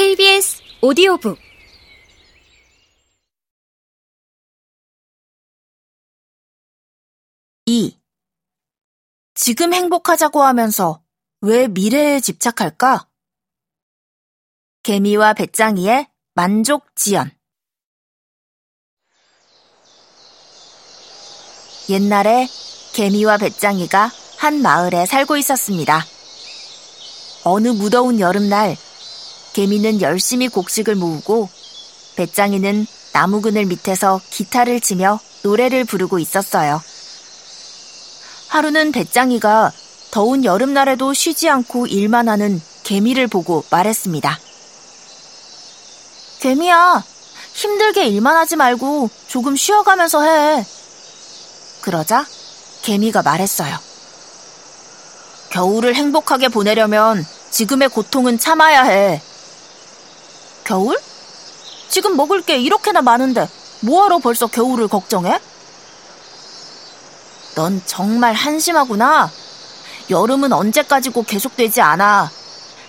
KBS 오디오북 이 지금 행복하자고 하면서 왜 미래에 집착할까? 개미와 배짱이의 만족 지연 옛날에 개미와 배짱이가 한 마을에 살고 있었습니다. 어느 무더운 여름날 개미는 열심히 곡식을 모으고 배짱이는 나무 그늘 밑에서 기타를 치며 노래를 부르고 있었어요. 하루는 배짱이가 더운 여름날에도 쉬지 않고 일만 하는 개미를 보고 말했습니다. 개미야, 힘들게 일만 하지 말고 조금 쉬어가면서 해. 그러자 개미가 말했어요. 겨울을 행복하게 보내려면 지금의 고통은 참아야 해. 겨울? 지금 먹을 게 이렇게나 많은데 뭐하러 벌써 겨울을 걱정해? 넌 정말 한심하구나. 여름은 언제까지고 계속되지 않아.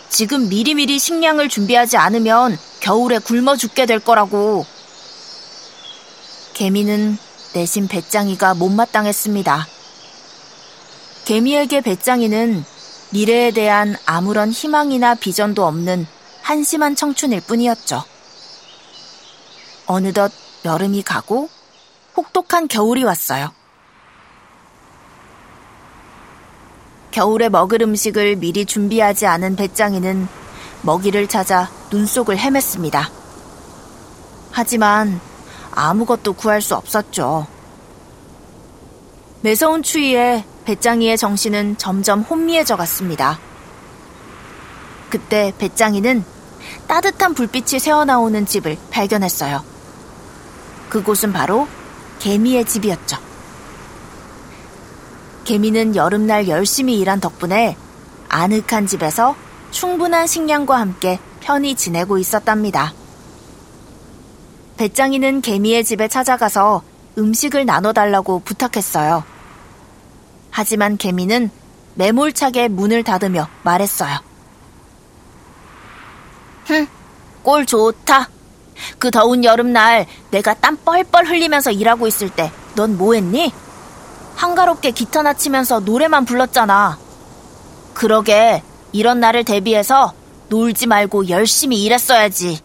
지금 미리미리 식량을 준비하지 않으면 겨울에 굶어 죽게 될 거라고. 개미는 내심 배짱이가 못마땅했습니다. 개미에게 배짱이는 미래에 대한 아무런 희망이나 비전도 없는 한심한 청춘일 뿐이었죠. 어느덧 여름이 가고 혹독한 겨울이 왔어요. 겨울에 먹을 음식을 미리 준비하지 않은 배짱이는 먹이를 찾아 눈 속을 헤맸습니다. 하지만 아무것도 구할 수 없었죠. 매서운 추위에 배짱이의 정신은 점점 혼미해져 갔습니다. 그때 배짱이는 따뜻한 불빛이 새어나오는 집을 발견했어요. 그곳은 바로 개미의 집이었죠. 개미는 여름날 열심히 일한 덕분에 아늑한 집에서 충분한 식량과 함께 편히 지내고 있었답니다. 배짱이는 개미의 집에 찾아가서 음식을 나눠달라고 부탁했어요. 하지만 개미는 매몰차게 문을 닫으며 말했어요. 흥, 꼴 좋다. 그 더운 여름날 내가 땀 뻘뻘 흘리면서 일하고 있을 때 넌 뭐했니? 한가롭게 기타나 치면서 노래만 불렀잖아. 그러게 이런 날을 대비해서 놀지 말고 열심히 일했어야지.